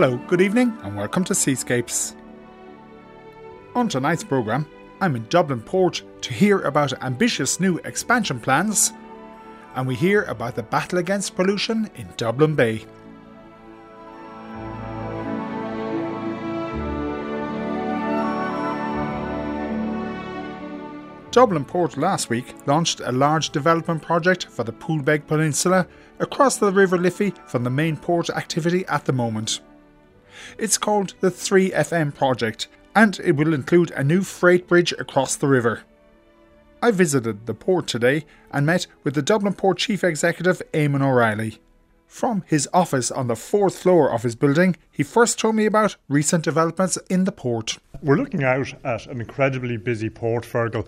Hello, good evening, and welcome to Seascapes. On tonight's programme, I'm in Dublin Port to hear about ambitious new expansion plans, and we hear about the battle against pollution in Dublin Bay. Dublin Port last week launched a large development project for the Poolbeg Peninsula across the River Liffey from the main port activity at the moment. It's called the 3FM project and it will include a new freight bridge across the river. I visited the port today and met with the Dublin Port Chief Executive Eamonn O'Reilly. From his office on the fourth floor of his building, he first told me about recent developments in the port. We're looking out at an incredibly busy port, Fergal.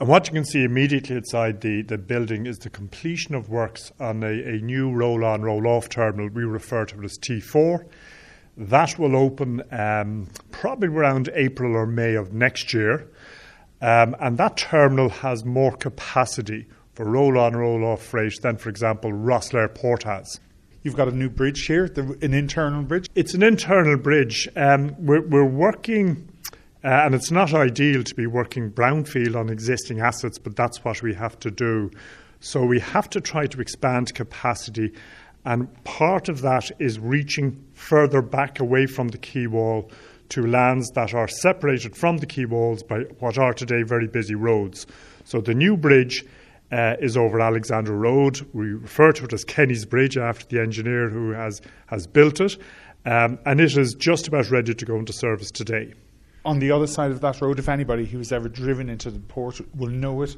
And what you can see immediately outside the, the building is the completion of works on a, a new roll on, roll off terminal. We refer to it as T4. That will open um, probably around April or May of next year. Um, and that terminal has more capacity for roll on, roll off freight than, for example, Rosslare Port has. You've got a new bridge here, the, an internal bridge? It's an internal bridge. Um, we're, we're, working, uh, and it's not ideal to be working brownfield on existing assets, but that's what we have to do. So we have to try to expand capacity and part of that is reaching further back away from the quay wall to lands that are separated from the quay walls by what are today very busy roads. So the new bridge uh, is over Alexandra Road. We refer to it as Kenny's Bridge after the engineer who has, has built it. Um, and it is just about ready to go into service today. On the other side of that road, if anybody who's ever driven into the port will know it,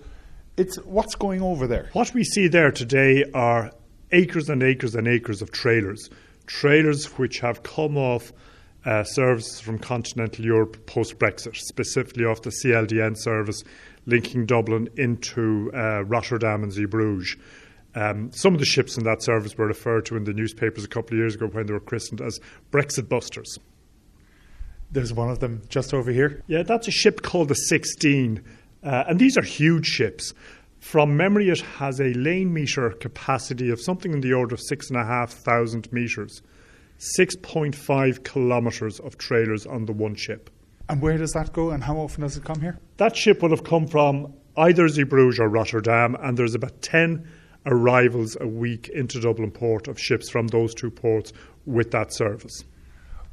it's what's going over there. What we see there today are acres and acres and acres of trailers, trailers which have come off uh, services from continental Europe post Brexit, specifically off the CLDN service linking Dublin into uh, Rotterdam and Zeebrugge. Um, some of the ships in that service were referred to in the newspapers a couple of years ago when they were christened as Brexit busters. There's one of them just over here. Yeah, that's a ship called the 16. Uh, and these are huge ships. From memory, it has a lane metre capacity of something in the order of 6,500 metres, 6.5 kilometres of trailers on the one ship. And where does that go and how often does it come here? That ship would have come from either Zeebrugge or Rotterdam, and there's about 10 arrivals a week into Dublin Port of ships from those two ports with that service.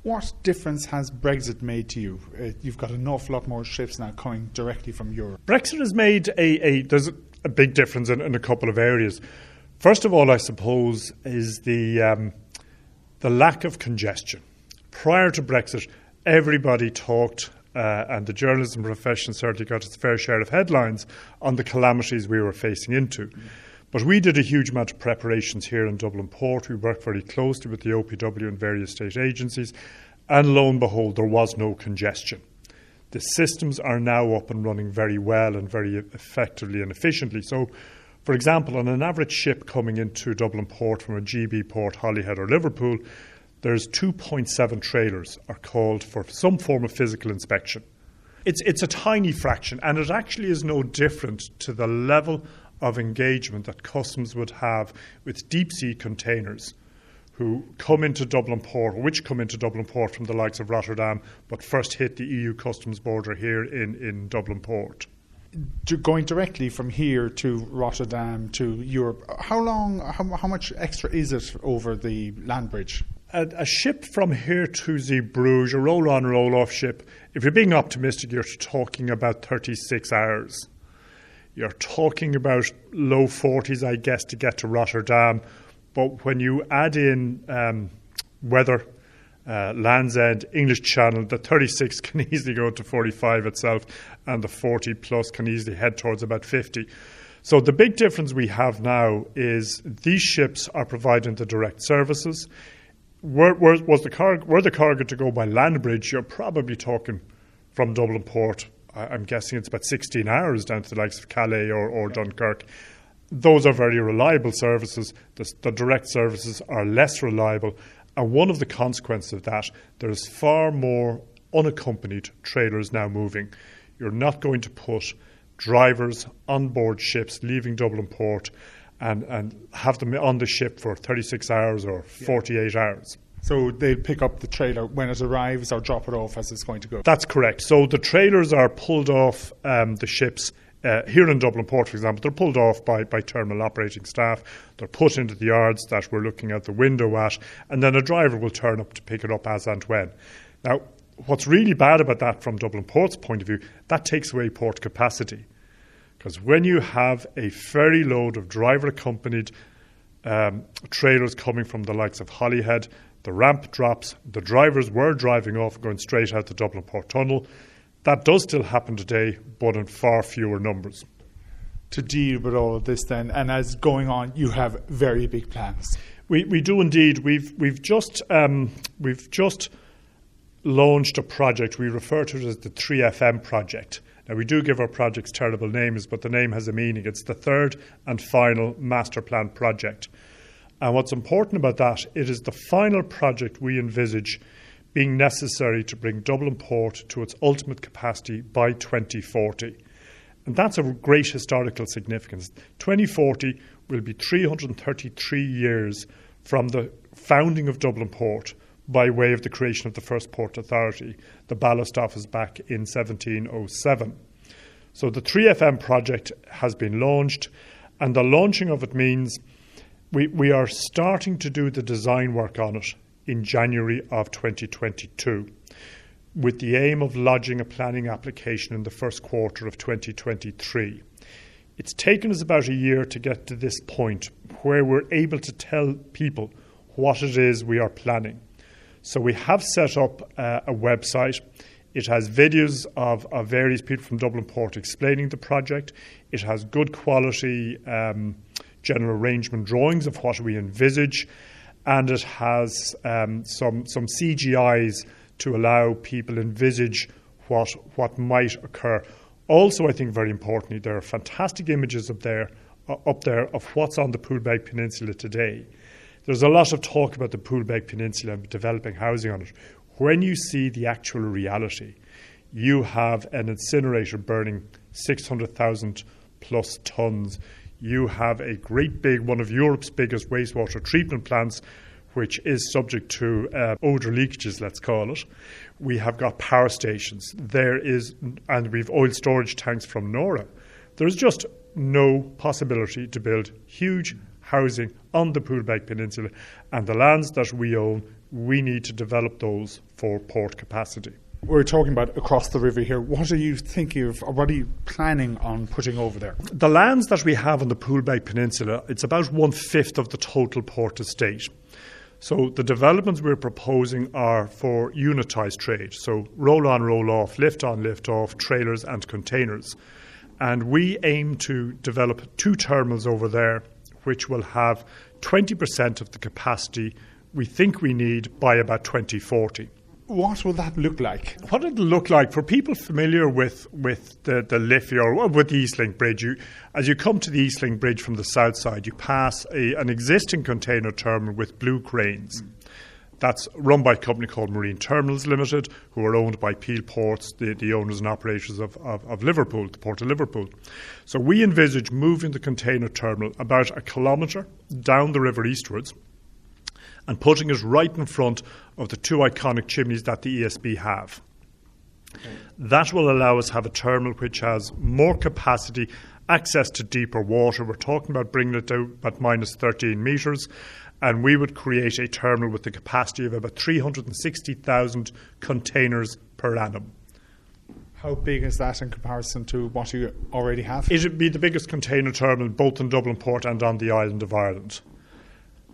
What difference has Brexit made to you? Uh, you've got an awful lot more ships now coming directly from Europe. Brexit has made a, a there's a big difference in, in a couple of areas. First of all, I suppose, is the, um, the lack of congestion. Prior to Brexit, everybody talked, uh, and the journalism profession certainly got its fair share of headlines on the calamities we were facing into. But we did a huge amount of preparations here in Dublin Port. We worked very closely with the OPW and various state agencies, and lo and behold, there was no congestion. The systems are now up and running very well and very effectively and efficiently. So, for example, on an average ship coming into Dublin Port from a GB port, Holyhead or Liverpool, there's 2.7 trailers are called for some form of physical inspection. It's, it's a tiny fraction, and it actually is no different to the level of engagement that customs would have with deep sea containers who come into Dublin Port, which come into Dublin Port from the likes of Rotterdam, but first hit the EU customs border here in, in Dublin Port. Going directly from here to Rotterdam to Europe, how long, how, how much extra is it over the land bridge? A, a ship from here to Zeebrugge, a roll on, roll off ship, if you're being optimistic, you're talking about 36 hours. You're talking about low 40s, I guess, to get to Rotterdam but when you add in um, weather, uh, Land's End, English Channel, the 36 can easily go to 45 itself, and the 40 plus can easily head towards about 50. So the big difference we have now is these ships are providing the direct services. Were, were, was the car, were the cargo to go by land bridge, you're probably talking from Dublin Port. I'm guessing it's about 16 hours down to the likes of Calais or, or Dunkirk those are very reliable services. The, the, direct services are less reliable. And one of the consequences of that, there's far more unaccompanied trailers now moving. You're not going to put drivers on board ships leaving Dublin Port and, and have them on the ship for 36 hours or 48 yeah. hours. So they'll pick up the trailer when it arrives or drop it off as it's going to go. That's correct. So the trailers are pulled off um, the ships. Uh, here in Dublin Port, for example, they're pulled off by, by terminal operating staff. They're put into the yards that we're looking out the window at, and then a driver will turn up to pick it up as and when. Now, what's really bad about that from Dublin Port's point of view, that takes away port capacity. Because when you have a ferry load of driver accompanied um, trailers coming from the likes of Holyhead, the ramp drops, the drivers were driving off, going straight out the Dublin Port Tunnel. That does still happen today, but in far fewer numbers. To deal with all of this, then, and as going on, you have very big plans. We, we do indeed. We've we've just um, we've just launched a project. We refer to it as the 3FM project. Now, we do give our projects terrible names, but the name has a meaning. It's the third and final master plan project. And what's important about that, it is the final project we envisage being necessary to bring Dublin Port to its ultimate capacity by 2040. And that's of great historical significance. 2040 will be 333 years from the founding of Dublin Port by way of the creation of the first Port Authority, the ballast office back in 1707. So the 3FM project has been launched, and the launching of it means we, we are starting to do the design work on it in January of 2022 with the aim of lodging a planning application in the first quarter of 2023. It's taken us about a year to get to this point where we're able to tell people what it is we are planning. So we have set up uh, a website. It has videos of, of, various people from Dublin Port explaining the project. It has good quality um, general arrangement drawings of what we envisage, and it has um, some some CGIs to allow people envisage what what might occur. Also, I think very importantly, there are fantastic images up there uh, up there of what's on the Poolbeg Peninsula today. There's a lot of talk about the Poolbeg Peninsula and developing housing on it. When you see the actual reality, you have an incinerator burning 600,000 plus tons you have a great big, one of Europe's biggest wastewater treatment plants, which is subject to uh, odour leakages, let's call it. We have got power stations. There is, and we've oil storage tanks from Nora. There's just no possibility to build huge housing on the Poolbeg Peninsula, and the lands that we own, we need to develop those for port capacity we're talking about across the river here. What are you thinking of, or what are you planning on putting over there? The lands that we have on the Poolbeg Peninsula, it's about one fifth of the total port estate. So the developments we're proposing are for unitised trade, so roll on, roll off, lift on, lift off, trailers and containers. And we aim to develop two terminals over there, which will have 20% of the capacity we think we need by about 2040 what will that look like? What it'll look like for people familiar with, with the, the Liffey or with the Eastlink Bridge, you, as you come to the Eastlink Bridge from the south side, you pass a, an existing container terminal with blue cranes. Mm. That's run by a company called Marine Terminals Limited, who are owned by Peel Ports, the, the owners and operators of, of, of Liverpool, the Port of Liverpool. So we envisage moving the container terminal about a kilometre down the river eastwards and putting it right in front of the two iconic chimneys that the ESB have. That will allow us to have a terminal which has more capacity, access to deeper water. We're talking about bringing it down at minus 13 metres, and we would create a terminal with the capacity of about 360,000 containers per annum. How big is that in comparison to what you already have? It would be the biggest container terminal both in Dublin Port and on the island of Ireland.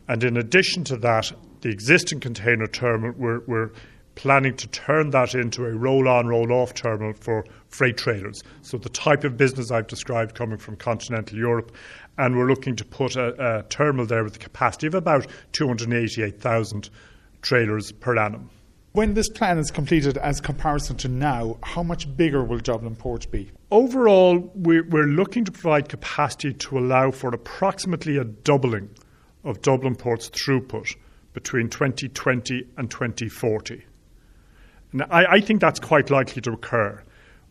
And in addition to that, the existing container terminal, we're, we're planning to turn that into a roll on, roll off terminal for freight trailers. So, the type of business I've described coming from continental Europe. And we're looking to put a, a terminal there with a capacity of about 288,000 trailers per annum. When this plan is completed as comparison to now, how much bigger will Dublin Port be? Overall, we're, we're looking to provide capacity to allow for approximately a doubling of Dublin Port's throughput between 2020 and 2040. Now, I, I think that's quite likely to occur.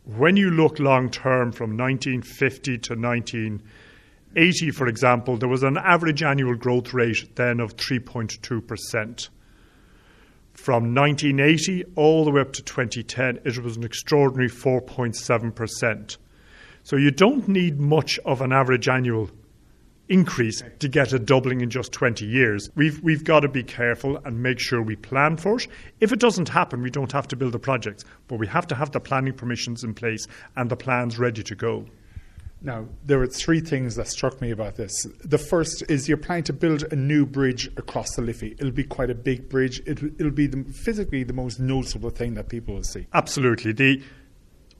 When you look long term from 1950 to 1980, for example, there was an average annual growth rate then of 3.2%. From 1980 all the way up to 2010, it was an extraordinary 4.7%. So you don't need much of an average annual increase to get a doubling in just 20 years. We've, we've got to be careful and make sure we plan for it. If it doesn't happen, we don't have to build the projects, but we have to have the planning permissions in place and the plans ready to go. Now, there were three things that struck me about this. The first is you're planning to build a new bridge across the Liffey. It'll be quite a big bridge. It, will be the, physically the most noticeable thing that people will see. Absolutely. The,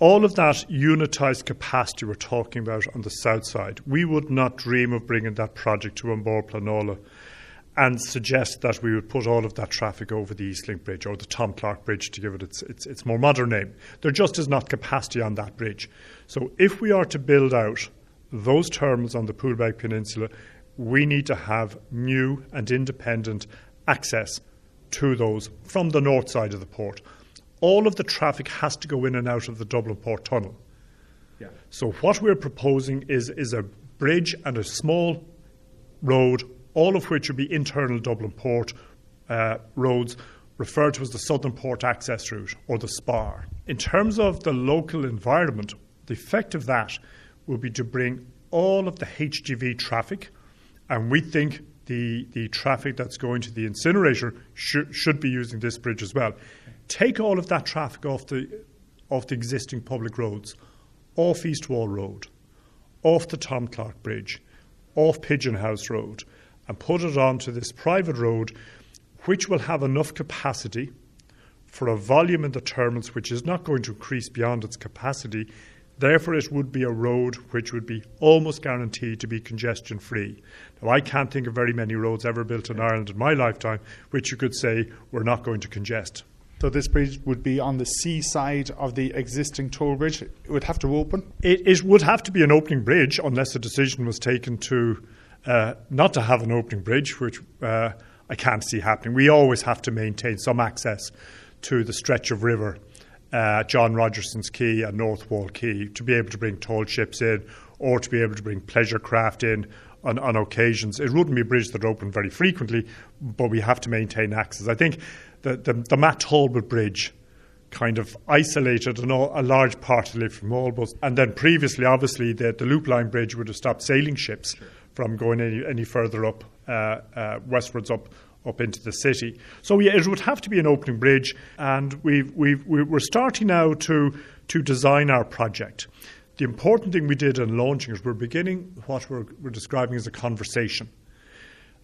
all of that unitised capacity we're talking about on the south side, we would not dream of bringing that project to An Bord Pleanála and suggest that we would put all of that traffic over the Eastlink Bridge or the Tom Clarke Bridge to give it its, its, its more modern name. There just is not capacity on that bridge. So if we are to build out those terminals on the Poolbeg Peninsula, we need to have new and independent access to those from the north side of the port. All of the traffic has to go in and out of the Dublin Port Tunnel. Yeah. So what we're proposing is, is a bridge and a small road all of which would be internal Dublin Port uh, roads referred to as the Southern Port Access Route or the SPAR. In terms of the local environment, the effect of that will be to bring all of the HGV traffic, and we think the, the traffic that's going to the incinerator sh- should be using this bridge as well. Take all of that traffic off the, off the existing public roads, off East Wall Road, off the Tom Clarke Bridge, off Pigeon House Road, and put it onto this private road, which will have enough capacity for a volume in the terminals which is not going to increase beyond its capacity. Therefore, it would be a road which would be almost guaranteed to be congestion free. Now, I can't think of very many roads ever built in Ireland in my lifetime which you could say we're not going to congest. So this bridge would be on the sea side of the existing toll bridge. It would have to open. It, it would have to be an opening bridge unless a decision was taken to uh, not to have an opening bridge, which uh, I can't see happening. We always have to maintain some access to the stretch of river, uh, John Rogerson's Quay and North Wall Quay, to be able to bring tall ships in or to be able to bring pleasure craft in on, on occasions. It wouldn't be a bridge that opened very frequently, but we have to maintain access. I think the, the, the Matt Talbot Bridge kind of isolated an, a large part of it from Allbus. And then previously, obviously, the, the Loop Line Bridge would have stopped sailing ships. Sure from going any, any further up uh, uh, westwards up up into the city. So yeah, it would have to be an opening bridge, and we've, we've, we're starting now to to design our project. The important thing we did in launching is we're beginning what we're, we're describing as a conversation.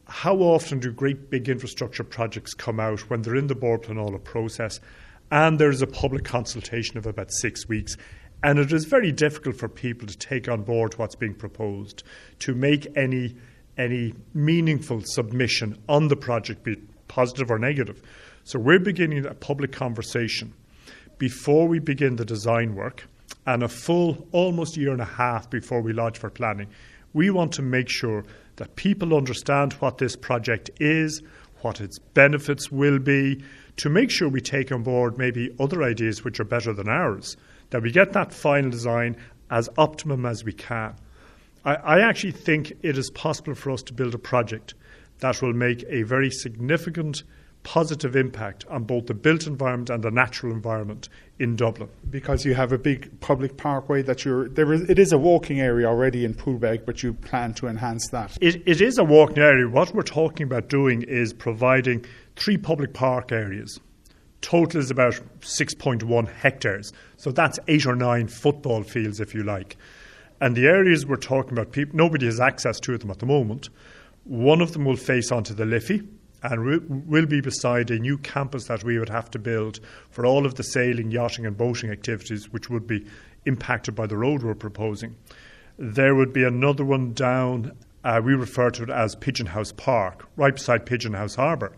How often do great big infrastructure projects come out when they're in the Bord Pleanála process and there's a public consultation of about six weeks and it is very difficult for people to take on board what's being proposed, to make any, any meaningful submission on the project, be it positive or negative. So we're beginning a public conversation before we begin the design work and a full almost year and a half before we launch for planning. We want to make sure that people understand what this project is, what its benefits will be, to make sure we take on board maybe other ideas which are better than ours that we get that final design as optimum as we can. I, I actually think it is possible for us to build a project that will make a very significant positive impact on both the built environment and the natural environment in Dublin. Because you have a big public parkway that you're there is it is a walking area already in Poolbeg, but you plan to enhance that. It, it is a walking area. What we're talking about doing is providing three public park areas total is about 6.1 hectares. So that's eight or nine football fields, if you like. And the areas we're talking about, people, nobody has access to them at the moment. One of them will face onto the Liffey and will be beside a new campus that we would have to build for all of the sailing, yachting, and boating activities, which would be impacted by the road we're proposing. There would be another one down, uh, we refer to it as Pigeon House Park, right beside Pigeon House Harbour.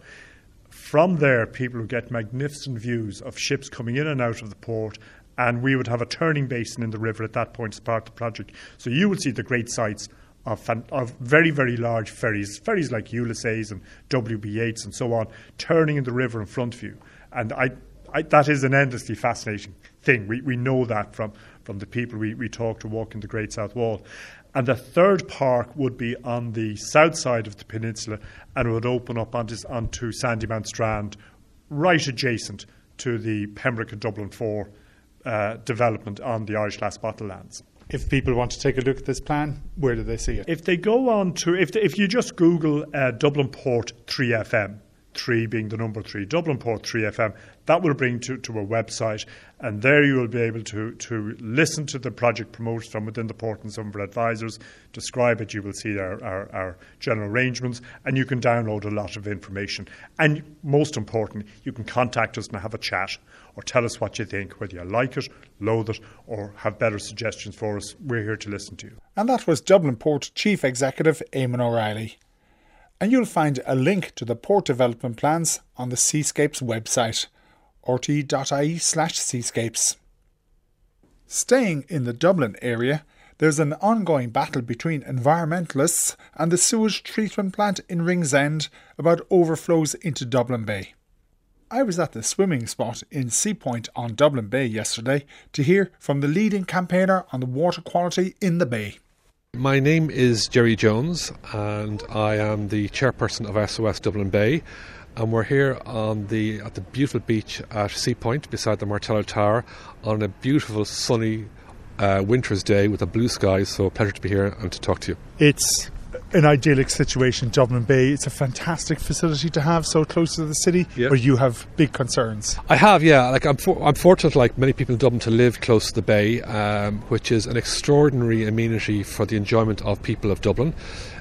From there, people would get magnificent views of ships coming in and out of the port, and we would have a turning basin in the river at that point as part of the project. So you would see the great sights of, of very, very large ferries, ferries like Ulysses and W.B. Yeats and so on, turning in the river in front of you. And I, I, that is an endlessly fascinating thing. We, we know that from, from the people we, we talk to walking the Great South Wall. And the third park would be on the south side of the peninsula and would open up onto, onto Sandymount Strand right adjacent to the Pembroke and Dublin 4 uh, development on the Irish Glass Bottle lands. If people want to take a look at this plan, where do they see it? If they go on to, if, if you just Google uh, Dublin Port 3FM, 3 being the number 3, Dublin Port 3FM, that will bring to, to a website, and there you will be able to, to listen to the project promoted from within the port and some of our advisors, describe it. You will see our, our, our, general arrangements, and you can download a lot of information. And most important, you can contact us and have a chat or tell us what you think, whether you like it, loathe it, or have better suggestions for us. We're here to listen to you. And that was Dublin Port Chief Executive Eamonn O'Reilly. And you'll find a link to the port development plans on the Seascapes website rte.ie slash seascapes. Staying in the Dublin area, there's an ongoing battle between environmentalists and the sewage treatment plant in Ringsend about overflows into Dublin Bay. I was at the swimming spot in Seapoint on Dublin Bay yesterday to hear from the leading campaigner on the water quality in the bay. My name is Jerry Jones, and I am the chairperson of SOS Dublin Bay and we're here on the at the beautiful beach at Sea Point beside the Martello Tower on a beautiful sunny uh, winter's day with a blue sky. So a pleasure to be here and to talk to you. It's an idyllic situation, Dublin Bay. It's a fantastic facility to have so close to the city, yep. but you have big concerns. I have, yeah. Like I'm, for, I'm fortunate, like many people in Dublin, to live close to the bay, um, which is an extraordinary amenity for the enjoyment of people of Dublin,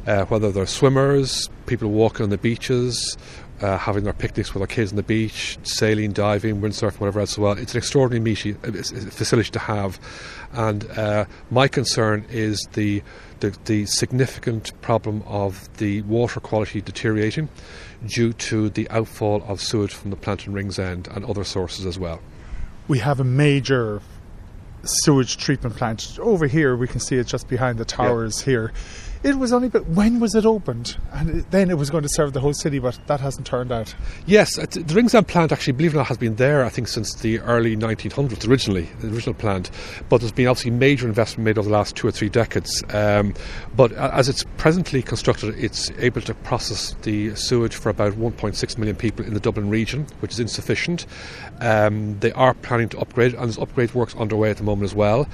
uh, whether they're swimmers, people walking on the beaches, uh, having their picnics with their kids on the beach, sailing, diving, windsurfing, whatever else as well. It's an extraordinary uh, facility to have. And uh, my concern is the, the, the significant problem of the water quality deteriorating due to the outfall of sewage from the plant in Ringsend and other sources as well. We have a major sewage treatment plant over here. We can see it just behind the towers yeah. here it was only, but when was it opened? And then it was going to serve the whole city, but that hasn't turned out. Yes, the Ringsend plant actually, believe it or not, has been there, I think, since the early 1900s originally, the original plant. But there's been obviously major investment made over the last two or three decades. Um, but as it's presently constructed, it's able to process the sewage for about 1.6 million people in the Dublin region, which is insufficient. Um, they are planning to upgrade, and there's upgrade works underway at the moment as well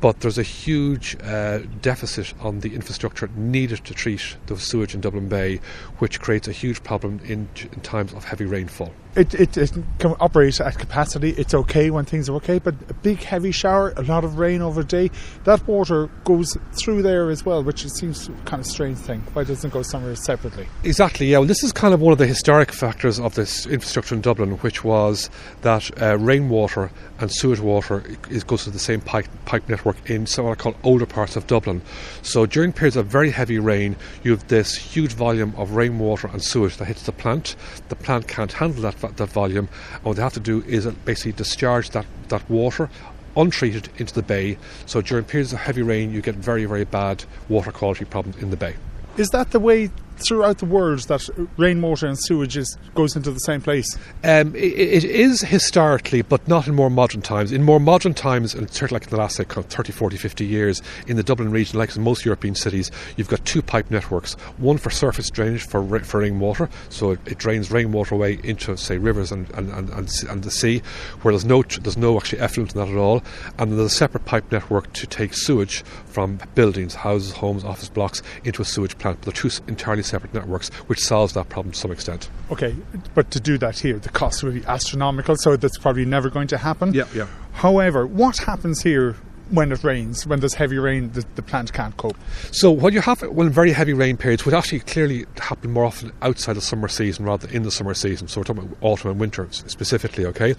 but there's a huge uh, deficit on the infrastructure needed to treat the sewage in Dublin Bay, which creates a huge problem in, in times of heavy rainfall it, it, it, can operate at capacity. It's okay when things are okay, but a big heavy shower, a lot of rain over a day, that water goes through there as well, which seems kind of strange thing. Why doesn't it go somewhere separately? Exactly. Yeah. Well, this is kind of one of the historic factors of this infrastructure in Dublin, which was that uh, rainwater and sewage water is, goes to the same pipe, pipe network in some what I call older parts of Dublin. So during periods of very heavy rain, you have this huge volume of rainwater and sewage that hits the plant. The plant can't handle that that volume. And what they have to do is uh, basically discharge that, that water untreated into the bay. So during periods of heavy rain, you get very, very bad water quality problems in the bay. Is that the way throughout the world that rainwater and sewage is, goes into the same place? Um, it, it is historically, but not in more modern times. In more modern times, and certainly like in the last say, 30, 40, 50 years, in the Dublin region, like in most European cities, you've got two pipe networks one for surface drainage for, for rainwater, so it, it drains rainwater away into, say, rivers and, and, and, and, the sea, where there's no, there's no actually effluent in that at all, and there's a separate pipe network to take sewage from buildings, houses, homes, office blocks into a sewage plant. They're two entirely separate networks, which solves that problem to some extent. Okay, but to do that here, the cost would be astronomical, so that's probably never going to happen. Yeah, yeah. However, what happens here when it rains, when there's heavy rain, the, the plant can't cope. So what you have when very heavy rain periods, would actually clearly happen more often outside the summer season rather than in the summer season. So we're talking about autumn and winter specifically. Okay,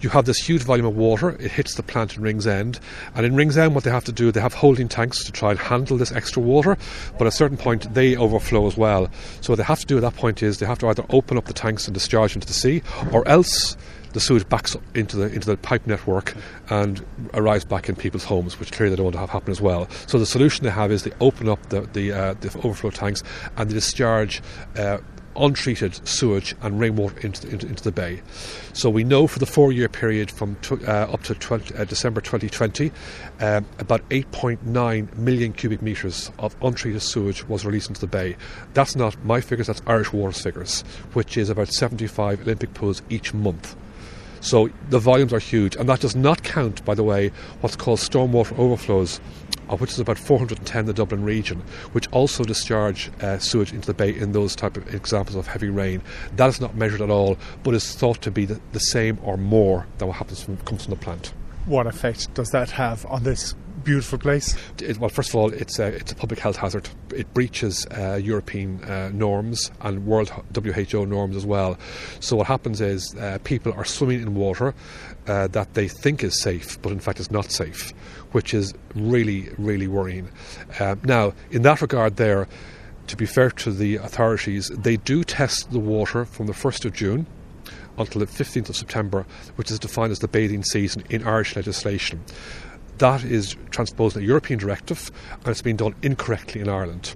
you have this huge volume of water. It hits the plant in Ringsend, and in Ringsend, what they have to do, they have holding tanks to try and handle this extra water. But at a certain point, they overflow as well. So what they have to do at that point is they have to either open up the tanks and discharge into the sea, or else the sewage backs up into the into the pipe network and arrives back in people's homes, which clearly they don't want to have happen as well. So the solution they have is they open up the the, uh, the overflow tanks and they discharge. Uh, untreated sewage and rainwater into the, into, into the bay. So we know for the four-year period from tw- uh, up to 20, uh, December 2020, um, about 8.9 million cubic metres of untreated sewage was released into the bay. That's not my figures; that's Irish Water's figures, which is about 75 Olympic pools each month. So the volumes are huge, and that does not count, by the way, what's called stormwater overflows, of which is about 410 in the Dublin region, which also discharge uh, sewage into the bay in those type of examples of heavy rain. That is not measured at all, but is thought to be the, the same or more than what happens from, comes from the plant. What effect does that have on this beautiful place? It, well, first of all, it's a, it's a public health hazard. It breaches uh, European uh, norms and World WHO norms as well. So what happens is uh, people are swimming in water uh, that they think is safe, but in fact is not safe, which is really, really worrying. Uh, now, in that regard, there. To be fair to the authorities, they do test the water from the 1st of June until the 15th of September, which is defined as the bathing season in Irish legislation. That is transposing a European directive and it's been done incorrectly in Ireland.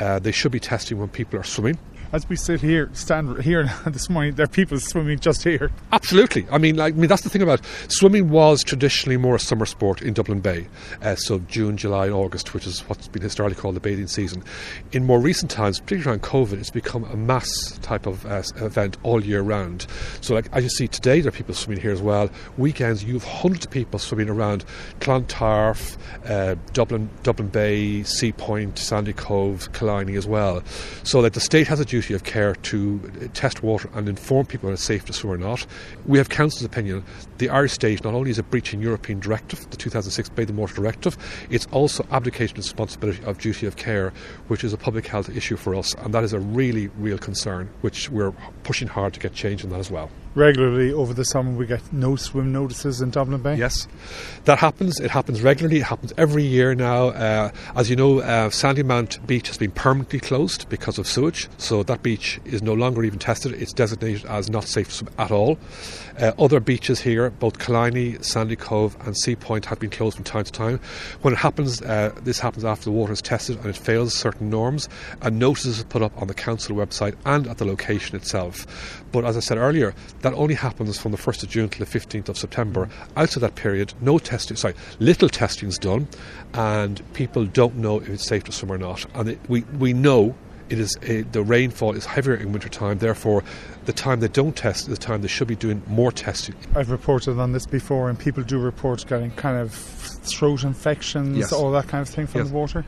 Uh, they should be testing when people are swimming. As we sit here, stand here this morning, there are people swimming just here. Absolutely. I mean, like, I mean, that's the thing about swimming was traditionally more a summer sport in Dublin Bay, uh, so June, July, and August, which is what's been historically called the bathing season. In more recent times, particularly around COVID, it's become a mass type of uh, event all year round. So, like as you see today, there are people swimming here as well. Weekends, you have hundreds of people swimming around Clontarf, uh, Dublin, Dublin Bay, Sea Point, Sandy Cove, Killiney as well. So, like the state has a duty of care to test water and inform people when it's safe to swim or not. We have Counsel's opinion. The Irish state not only is it breaching European directive, the 2006 Bathing Water Directive, it's also abdicating responsibility of duty of care, which is a public health issue for us, and that is a really real concern, which we're pushing hard to get change in that as well regularly over the summer we get no swim notices in Dublin Bay? Yes, that happens. It happens regularly. It happens every year now. Uh, as you know, uh, Sandymount Beach has been permanently closed because of sewage, so that beach is no longer even tested. It's designated as not safe at all. Uh, other beaches here, both Killiney, Sandy Cove, and Sea Point, have been closed from time to time. When it happens, uh, this happens after the water is tested and it fails certain norms, and notices are put up on the council website and at the location itself. But as I said earlier, that only happens from the 1st of June to the 15th of September. Outside that period, no testing, sorry, little testing is done, and people don't know if it's safe to swim or not. And it, we, we know it is a, the rainfall is heavier in winter time. Therefore, the time they don't test is the time they should be doing more testing. I've reported on this before, and people do report getting kind of throat infections, Yes. all that kind of thing from Yes. the water.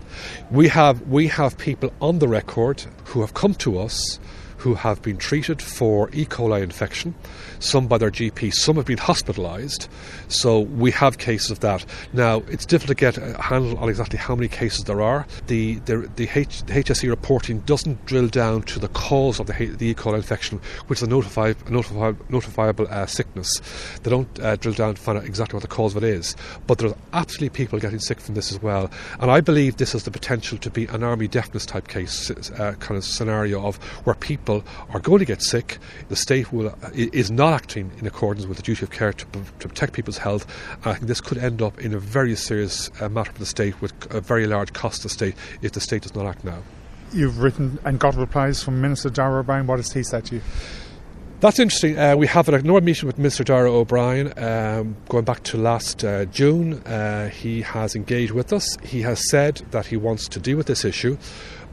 We have we have people on the record who have come to us who have been treated for E. coli infection, some by their GP, some have been hospitalised. So we have cases of that. Now it's difficult to get a handle on exactly how many cases there are. The the, the, H, the HSE reporting doesn't drill down to the cause of the, the E. coli infection, which is a notified, notified, notifiable uh, sickness. They don't uh, drill down to find out exactly what the cause of it is. But there's absolutely people getting sick from this as well. And I believe this has the potential to be an army deafness type case uh, kind of scenario of where people are going to get sick. The state will is not acting in accordance with the duty of care to, to protect people's health. And I think this could end up in a very serious uh, matter for the state with a very large cost to the state if the state does not act now. You've written and got replies from Minister Darragh O'Brien. What has he said to you? That's interesting. Uh, we have another meeting with Mr. Darragh O'Brien um, going back to last uh, June. Uh, he has engaged with us. He has said that he wants to deal with this issue,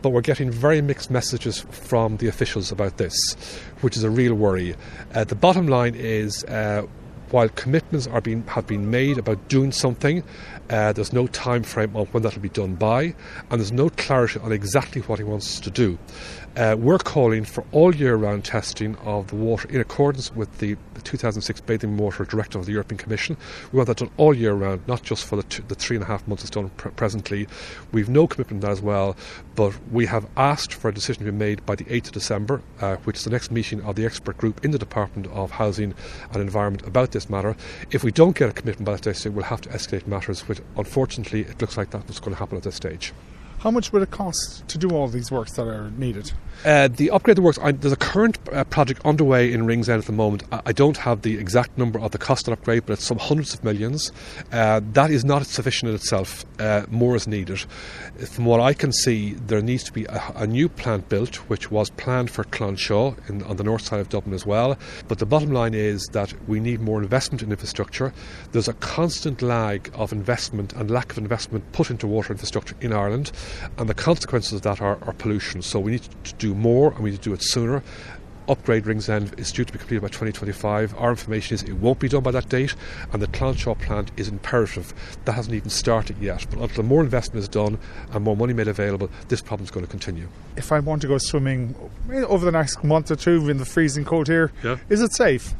but we're getting very mixed messages from the officials about this, which is a real worry. Uh, the bottom line is. Uh, while commitments are being, have been made about doing something, uh, there's no time frame on when that will be done by, and there's no clarity on exactly what he wants to do. Uh, we're calling for all year round testing of the water in accordance with the, the 2006 Bathing Water Directive of the European Commission. We want that done all year round, not just for the, two, the three and a half months it's done pr- presently. We've no commitment on that as well, but we have asked for a decision to be made by the 8th of December, uh, which is the next meeting of the expert group in the Department of Housing and Environment about this matter. If we don't get a commitment by that stage, we'll have to escalate matters, which unfortunately it looks like that's going to happen at this stage. How much would it cost to do all these works that are needed? Uh, the upgrade the works, I, there's a current uh, project underway in Ringsend at the moment. I, I, don't have the exact number of the cost of upgrade, but it's some hundreds of millions. Uh, that is not sufficient in itself. Uh, more is needed. From what I can see, there needs to be a, a new plant built, which was planned for Clonshaugh in, on the north side of Dublin as well. But the bottom line is that we need more investment in infrastructure. There's a constant lag of investment and lack of investment put into water infrastructure in Ireland, and the consequences of that are, are pollution. So we need to do more and we need to do it sooner upgrade Ringsend is due to be completed by 2025. Our information is it won't be done by that date, and the Clonshaugh plant is imperative. That hasn't even started yet, but until more investment is done and more money made available, this problem is going to continue. If I want to go swimming over the next month or two in the freezing cold here, yeah. is it safe?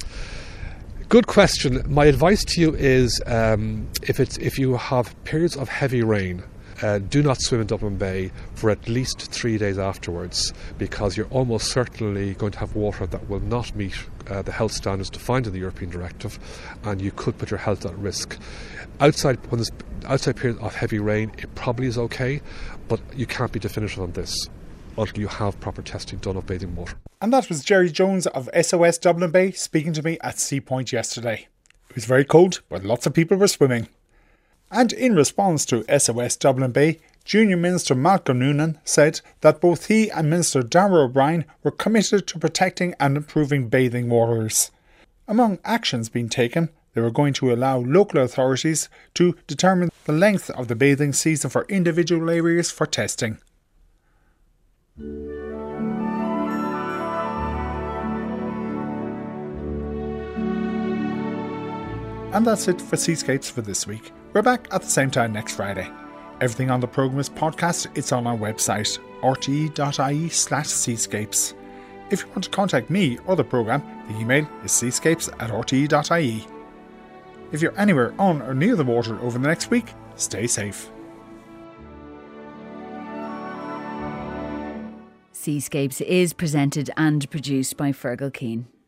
Good question. My advice to you is um, if it's if you have periods of heavy rain uh, do not swim in Dublin Bay for at least three days afterwards because you're almost certainly going to have water that will not meet uh, the health standards defined in the European Directive and you could put your health at risk. Outside, when there's outside period of heavy rain, it probably is okay, but you can't be definitive on this until you have proper testing done of bathing water. And that was Jerry Jones of SOS Dublin Bay speaking to me at Sea Point yesterday. It was very cold, but lots of people were swimming. And in response to SOS Dublin Bay, Junior Minister Malcolm Noonan said that both he and Minister Darragh O'Brien were committed to protecting and improving bathing waters. Among actions being taken, they were going to allow local authorities to determine the length of the bathing season for individual areas for testing. And that's it for Seascapes for this week. We're back at the same time next Friday. Everything on the programme is podcast. It's on our website, rte.ie slash seascapes. If you want to contact me or the programme, the email is seascapes at rte.ie. If you're anywhere on or near the water over the next week, stay safe. Seascapes is presented and produced by Fergal Keane.